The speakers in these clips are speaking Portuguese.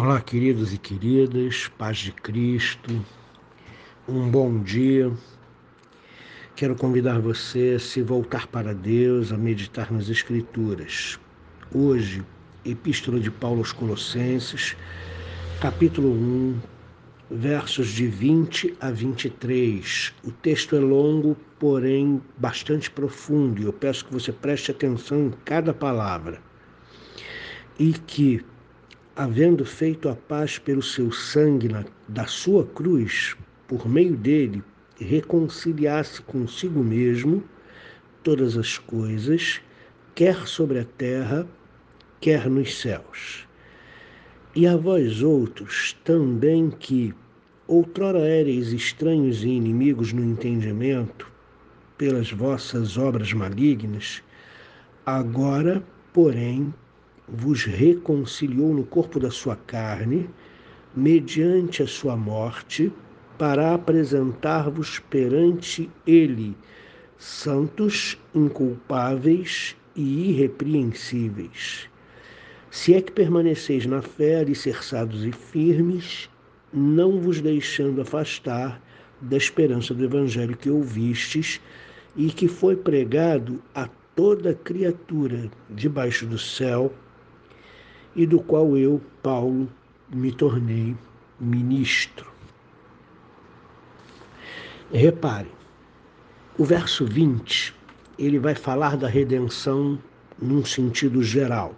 Olá, queridos e queridas, paz de Cristo, um bom dia. Quero convidar você a se voltar para Deus, a meditar nas Escrituras. Hoje, Epístola de Paulo aos Colossenses, capítulo 1, versos de 20 a 23. O texto é longo, porém bastante profundo, e eu peço que você preste atenção em cada palavra. E que havendo feito a paz pelo seu sangue na, da sua cruz, por meio dele, reconciliasse consigo mesmo todas as coisas, quer sobre a terra, quer nos céus. E a vós outros também que outrora éreis estranhos e inimigos no entendimento, pelas vossas obras malignas, agora, porém, vos reconciliou no corpo da sua carne, mediante a sua morte, para apresentar-vos perante Ele, santos, inculpáveis e irrepreensíveis. Se é que permaneceis na fé, alicerçados e firmes, não vos deixando afastar da esperança do Evangelho que ouvistes e que foi pregado a toda criatura debaixo do céu e do qual eu, Paulo, me tornei ministro. Repare, o verso 20, ele vai falar da redenção num sentido geral.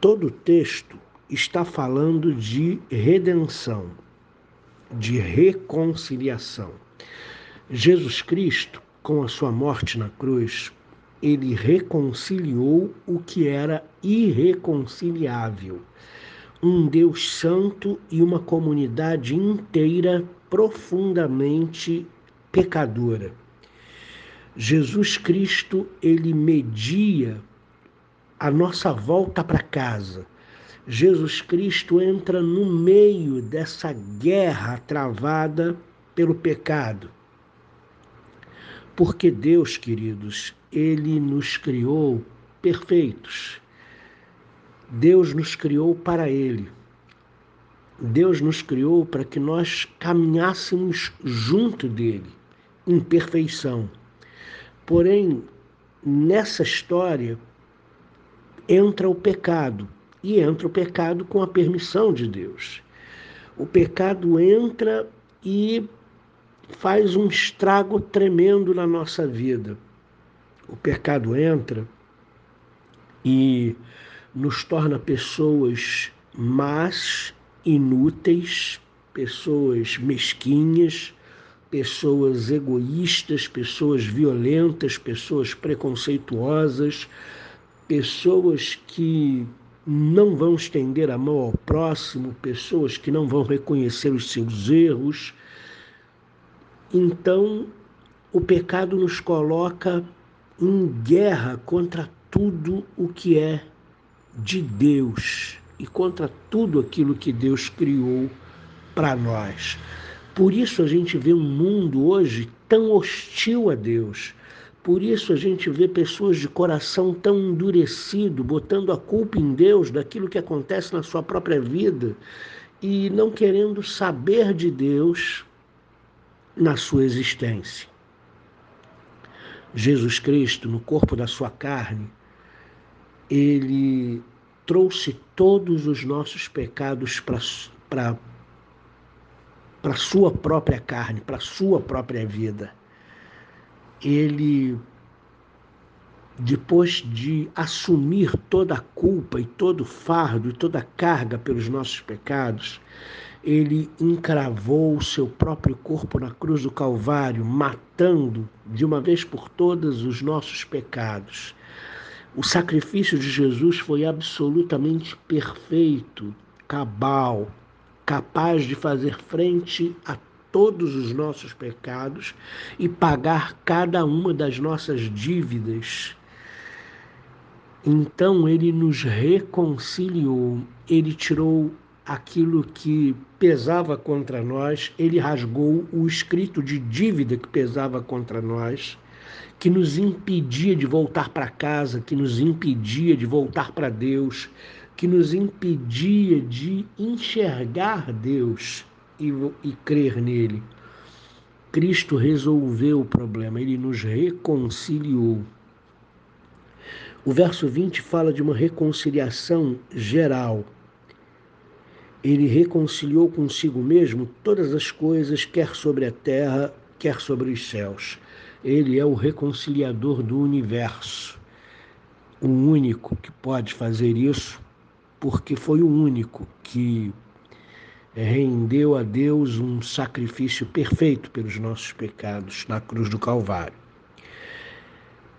Todo o texto está falando de redenção, de reconciliação. Jesus Cristo, com a sua morte na cruz, ele reconciliou o que era irreconciliável. Um Deus santo e uma comunidade inteira profundamente pecadora. Jesus Cristo, ele media a nossa volta para casa. Jesus Cristo entra no meio dessa guerra travada pelo pecado. Porque Deus, queridos, ele nos criou perfeitos. Deus nos criou para Ele. Deus nos criou para que nós caminhássemos junto dele, em perfeição. Porém, nessa história entra o pecado, e entra o pecado com a permissão de Deus. O pecado entra e faz um estrago tremendo na nossa vida o pecado entra e nos torna pessoas más, inúteis, pessoas mesquinhas, pessoas egoístas, pessoas violentas, pessoas preconceituosas, pessoas que não vão estender a mão ao próximo, pessoas que não vão reconhecer os seus erros. Então, o pecado nos coloca em guerra contra tudo o que é de Deus e contra tudo aquilo que Deus criou para nós. Por isso a gente vê um mundo hoje tão hostil a Deus. Por isso a gente vê pessoas de coração tão endurecido, botando a culpa em Deus daquilo que acontece na sua própria vida e não querendo saber de Deus na sua existência. Jesus Cristo, no corpo da sua carne, ele trouxe todos os nossos pecados para a sua própria carne, para sua própria vida. Ele, depois de assumir toda a culpa e todo o fardo e toda a carga pelos nossos pecados, ele encravou o seu próprio corpo na cruz do Calvário, matando de uma vez por todas os nossos pecados. O sacrifício de Jesus foi absolutamente perfeito, cabal, capaz de fazer frente a todos os nossos pecados e pagar cada uma das nossas dívidas. Então ele nos reconciliou, ele tirou aquilo que pesava contra nós, ele rasgou o escrito de dívida que pesava contra nós, que nos impedia de voltar para casa, que nos impedia de voltar para Deus, que nos impedia de enxergar Deus e, e crer nele. Cristo resolveu o problema, ele nos reconciliou. O verso 20 fala de uma reconciliação geral. Ele reconciliou consigo mesmo todas as coisas, quer sobre a terra, quer sobre os céus. Ele é o reconciliador do universo. O único que pode fazer isso, porque foi o único que rendeu a Deus um sacrifício perfeito pelos nossos pecados na cruz do Calvário.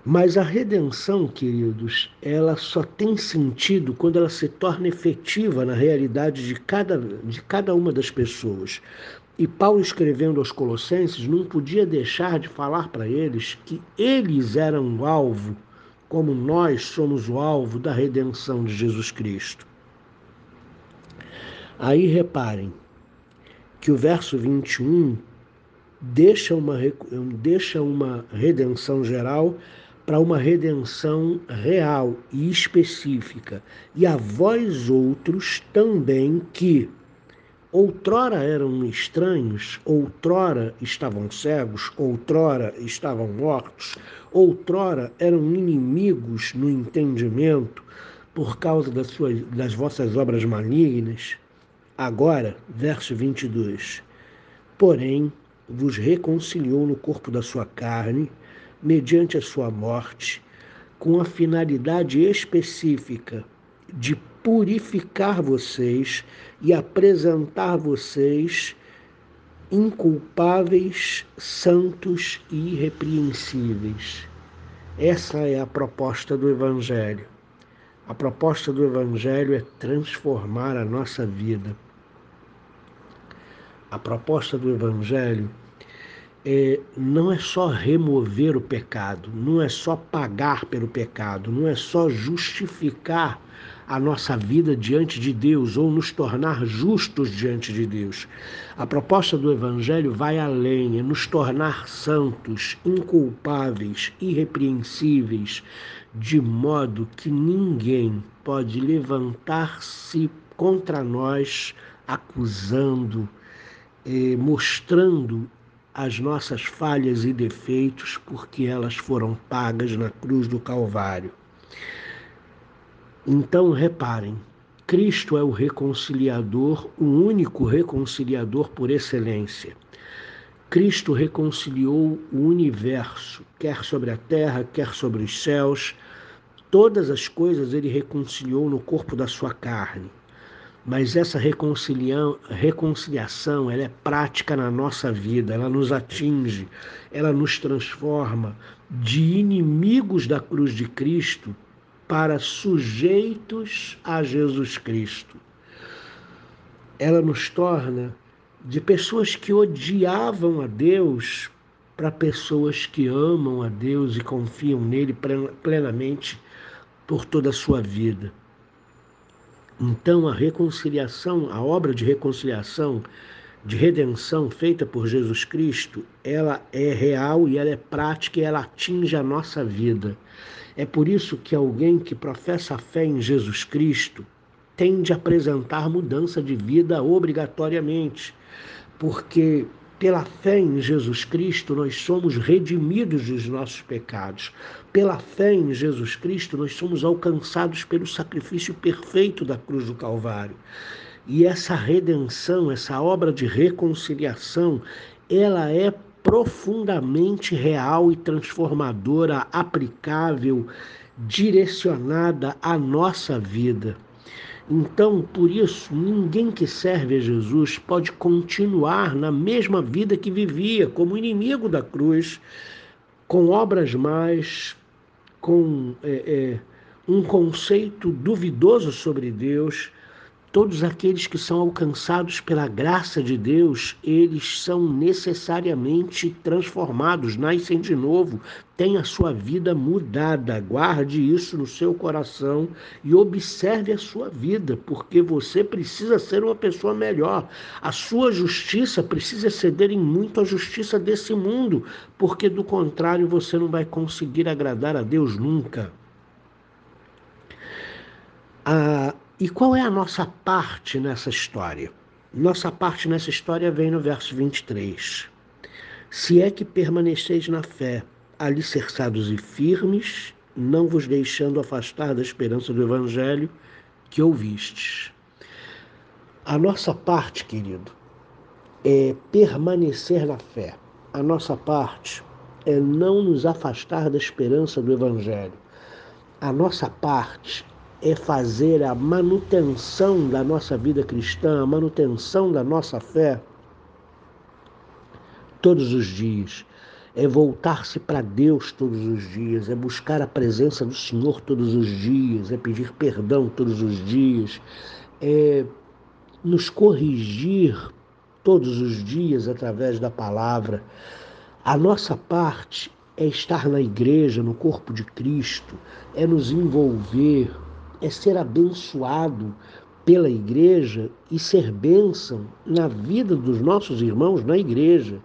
Mas a redenção, queridos, ela só tem sentido quando ela se torna efetiva na realidade de cada, de cada uma das pessoas. E Paulo, escrevendo aos Colossenses, não podia deixar de falar para eles que eles eram o alvo, como nós somos o alvo da redenção de Jesus Cristo. Aí reparem que o verso 21 deixa uma, deixa uma redenção geral para uma redenção real e específica. E a vós outros também que outrora eram estranhos, outrora estavam cegos, outrora estavam mortos, outrora eram inimigos no entendimento por causa das, suas, das vossas obras malignas. Agora, verso 22. Porém, vos reconciliou no corpo da sua carne mediante a sua morte, com a finalidade específica de purificar vocês e apresentar vocês inculpáveis, santos e irrepreensíveis. Essa é a proposta do Evangelho. A proposta do Evangelho é transformar a nossa vida. A proposta do Evangelho é, não é só remover o pecado, não é só pagar pelo pecado, não é só justificar a nossa vida diante de Deus ou nos tornar justos diante de Deus. A proposta do Evangelho vai além, é nos tornar santos, inculpáveis, irrepreensíveis, de modo que ninguém pode levantar-se contra nós acusando, eh, mostrando as nossas falhas e defeitos, porque elas foram pagas na cruz do Calvário. Então, reparem, Cristo é o reconciliador, o único reconciliador por excelência. Cristo reconciliou o universo, quer sobre a terra, quer sobre os céus. Todas as coisas ele reconciliou no corpo da sua carne. Mas essa reconciliação, ela é prática na nossa vida, ela nos atinge, ela nos transforma de inimigos da cruz de Cristo para sujeitos a Jesus Cristo. Ela nos torna de pessoas que odiavam a Deus para pessoas que amam a Deus e confiam nele plenamente por toda a sua vida. Então, a reconciliação, a obra de reconciliação, de redenção feita por Jesus Cristo, ela é real e ela é prática e ela atinge a nossa vida. É por isso que alguém que professa a fé em Jesus Cristo tem de apresentar mudança de vida obrigatoriamente, porque pela fé em Jesus Cristo, nós somos redimidos dos nossos pecados. Pela fé em Jesus Cristo, nós somos alcançados pelo sacrifício perfeito da cruz do Calvário. E essa redenção, essa obra de reconciliação, ela é profundamente real e transformadora, aplicável, direcionada à nossa vida. Então, por isso, ninguém que serve a Jesus pode continuar na mesma vida que vivia, como inimigo da cruz, com obras mais, com é, é, um conceito duvidoso sobre Deus, Todos aqueles que são alcançados pela graça de Deus, eles são necessariamente transformados, nascem de novo, têm a sua vida mudada. Guarde isso no seu coração e observe a sua vida, porque você precisa ser uma pessoa melhor. A sua justiça precisa ceder em muito à justiça desse mundo, porque do contrário você não vai conseguir agradar a Deus nunca. A E qual é a nossa parte nessa história? Nossa parte nessa história vem no verso 23. Se é que permaneceis na fé, alicerçados e firmes, não vos deixando afastar da esperança do Evangelho que ouvistes. A nossa parte, querido, é permanecer na fé. A nossa parte é não nos afastar da esperança do Evangelho. A nossa parte é fazer a manutenção da nossa vida cristã, a manutenção da nossa fé todos os dias. É voltar-se para Deus todos os dias, é buscar a presença do Senhor todos os dias, é pedir perdão todos os dias, é nos corrigir todos os dias através da palavra. A nossa parte é estar na igreja, no corpo de Cristo, é nos envolver, é ser abençoado pela igreja e ser bênção na vida dos nossos irmãos na igreja.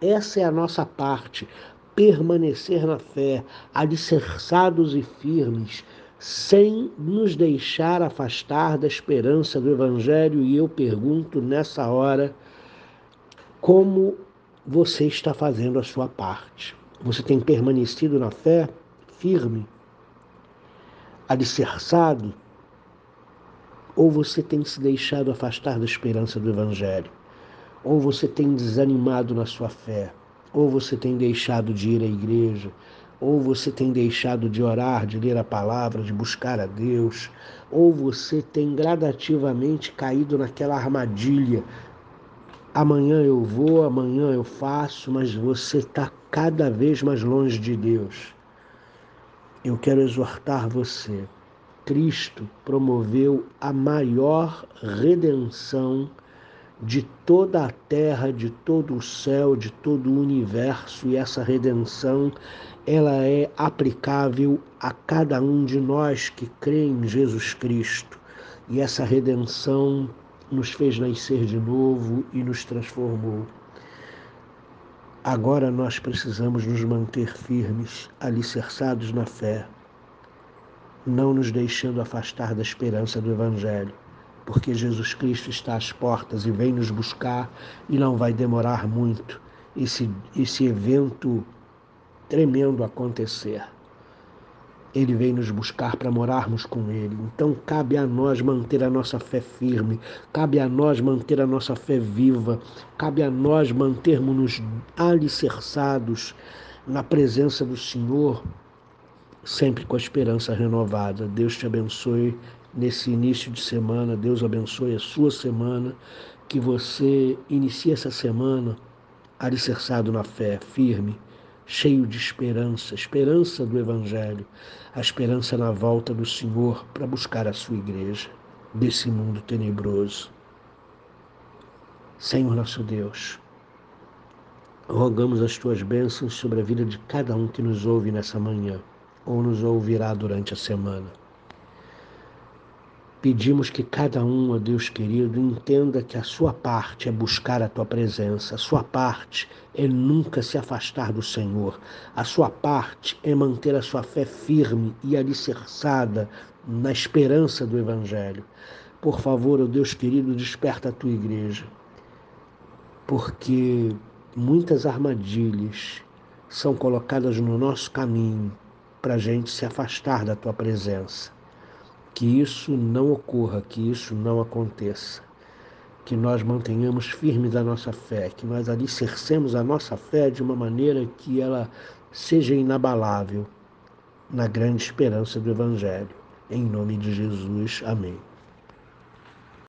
Essa é a nossa parte, permanecer na fé, alicerçados e firmes, sem nos deixar afastar da esperança do Evangelho. E eu pergunto nessa hora, como você está fazendo a sua parte? Você tem permanecido na fé, firme, alicerçado? Ou você tem se deixado afastar da esperança do Evangelho? Ou você tem desanimado na sua fé, ou você tem deixado de ir à igreja, ou você tem deixado de orar, de ler a palavra, de buscar a Deus, ou você tem gradativamente caído naquela armadilha. Amanhã eu vou, amanhã eu faço, mas você está cada vez mais longe de Deus. Eu quero exortar você. Cristo promoveu a maior redenção de toda a terra, de todo o céu, de todo o universo, e essa redenção ela é aplicável a cada um de nós que crê em Jesus Cristo. E essa redenção nos fez nascer de novo e nos transformou. Agora nós precisamos nos manter firmes, alicerçados na fé, não nos deixando afastar da esperança do Evangelho porque Jesus Cristo está às portas e vem nos buscar e não vai demorar muito esse, esse evento tremendo acontecer. Ele vem nos buscar para morarmos com Ele. Então cabe a nós manter a nossa fé firme, cabe a nós manter a nossa fé viva, cabe a nós mantermos-nos alicerçados na presença do Senhor, sempre com a esperança renovada. Deus te abençoe nesse início de semana. Deus abençoe a sua semana. Que você inicie essa semana alicerçado na fé, firme, cheio de esperança, esperança do Evangelho, a esperança na volta do Senhor para buscar a sua igreja desse mundo tenebroso. Senhor nosso Deus, rogamos as tuas bênçãos sobre a vida de cada um que nos ouve nessa manhã ou nos ouvirá durante a semana. Pedimos que cada um, ó Deus querido, entenda que a sua parte é buscar a tua presença, a sua parte é nunca se afastar do Senhor, a sua parte é manter a sua fé firme e alicerçada na esperança do Evangelho. Por favor, ó Deus querido, desperta a tua igreja, porque muitas armadilhas são colocadas no nosso caminho para a gente se afastar da tua presença que isso não ocorra, que isso não aconteça. Que nós mantenhamos firmes a nossa fé, que nós alicercemos a nossa fé de uma maneira que ela seja inabalável, na grande esperança do Evangelho. Em nome de Jesus, amém.